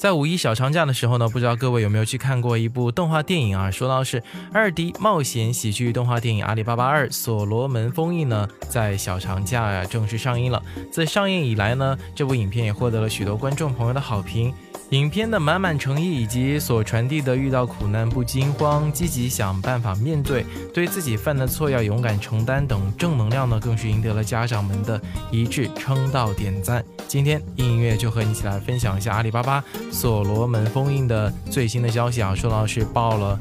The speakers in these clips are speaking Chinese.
在五一小长假的时候呢，不知道各位有没有去看过一部动画电影啊？说到是二 D 冒险喜剧动画电影《阿里巴巴二：所罗门封印》呢，在小长假呀正式上映了。自上映以来呢，这部影片也获得了许多观众朋友的好评。影片的满满诚意以及所传递的遇到苦难不惊慌、积极想办法面对、对自己犯的错要勇敢承担等正能量呢，更是赢得了家长们的一致称道点赞。今天音乐就和你一起来分享一下阿里巴巴所罗门封印的最新的消息啊，说到是爆了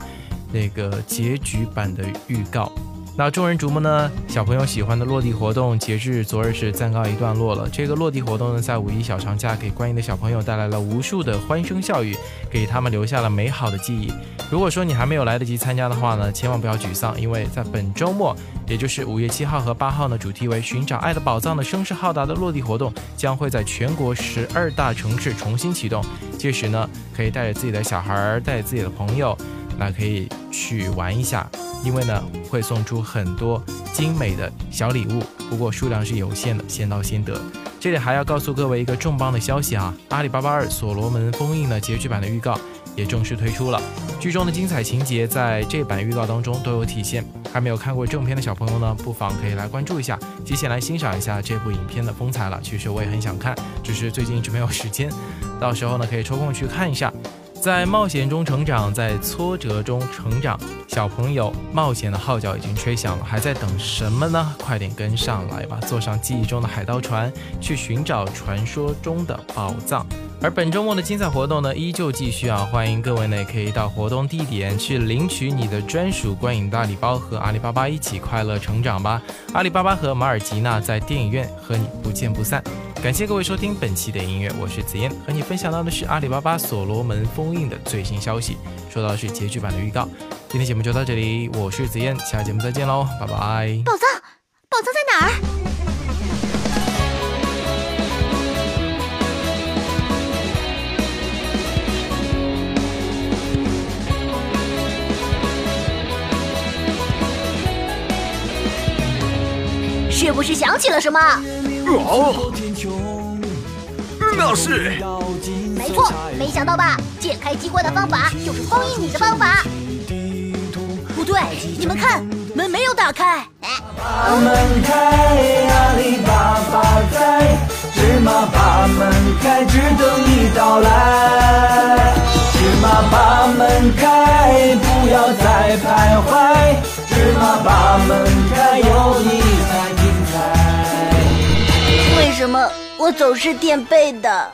那个结局版的预告。那众人瞩目呢？小朋友喜欢的落地活动，截至昨日是暂告一段落了。这个落地活动呢，在五一小长假给观影的小朋友带来了无数的欢声笑语，给他们留下了美好的记忆。如果说你还没有来得及参加的话呢，千万不要沮丧，因为在本周末，也就是五月七号和八号呢，主题为“寻找爱的宝藏”的声势浩大的落地活动将会在全国十二大城市重新启动。届时呢，可以带着自己的小孩儿，带着自己的朋友，那可以去玩一下。因为呢，会送出很多精美的小礼物，不过数量是有限的，先到先得。这里还要告诉各位一个重磅的消息啊！阿里巴巴二所罗门封印的结局版的预告也正式推出了，剧中的精彩情节在这版预告当中都有体现。还没有看过正片的小朋友呢，不妨可以来关注一下，提前来欣赏一下这部影片的风采了。其实我也很想看，只是最近一直没有时间，到时候呢可以抽空去看一下。在冒险中成长，在挫折中成长，小朋友冒险的号角已经吹响了，还在等什么呢？快点跟上来吧，坐上记忆中的海盗船，去寻找传说中的宝藏。而本周末的精彩活动呢，依旧继续啊！欢迎各位呢，可以到活动地点去领取你的专属观影大礼包，和阿里巴巴一起快乐成长吧！阿里巴巴和马尔吉娜在电影院和你不见不散。感谢各位收听本期的音乐，我是紫嫣，和你分享到的是阿里巴巴所罗门封印的最新消息，说到的是结局版的预告。今天节目就到这里，我是紫嫣，下期节目再见喽，拜拜！宝藏，宝藏在哪儿？是不是想起了什么？哦，那是。没错，没想到吧？解开机关的方法就是封印你的方法。不对，你们看，门没有打开。把门开，阿里巴巴在，芝麻把门开，只等你到来。芝麻把门开，不要再徘徊。芝麻把门开，有你才。么我总是垫背的？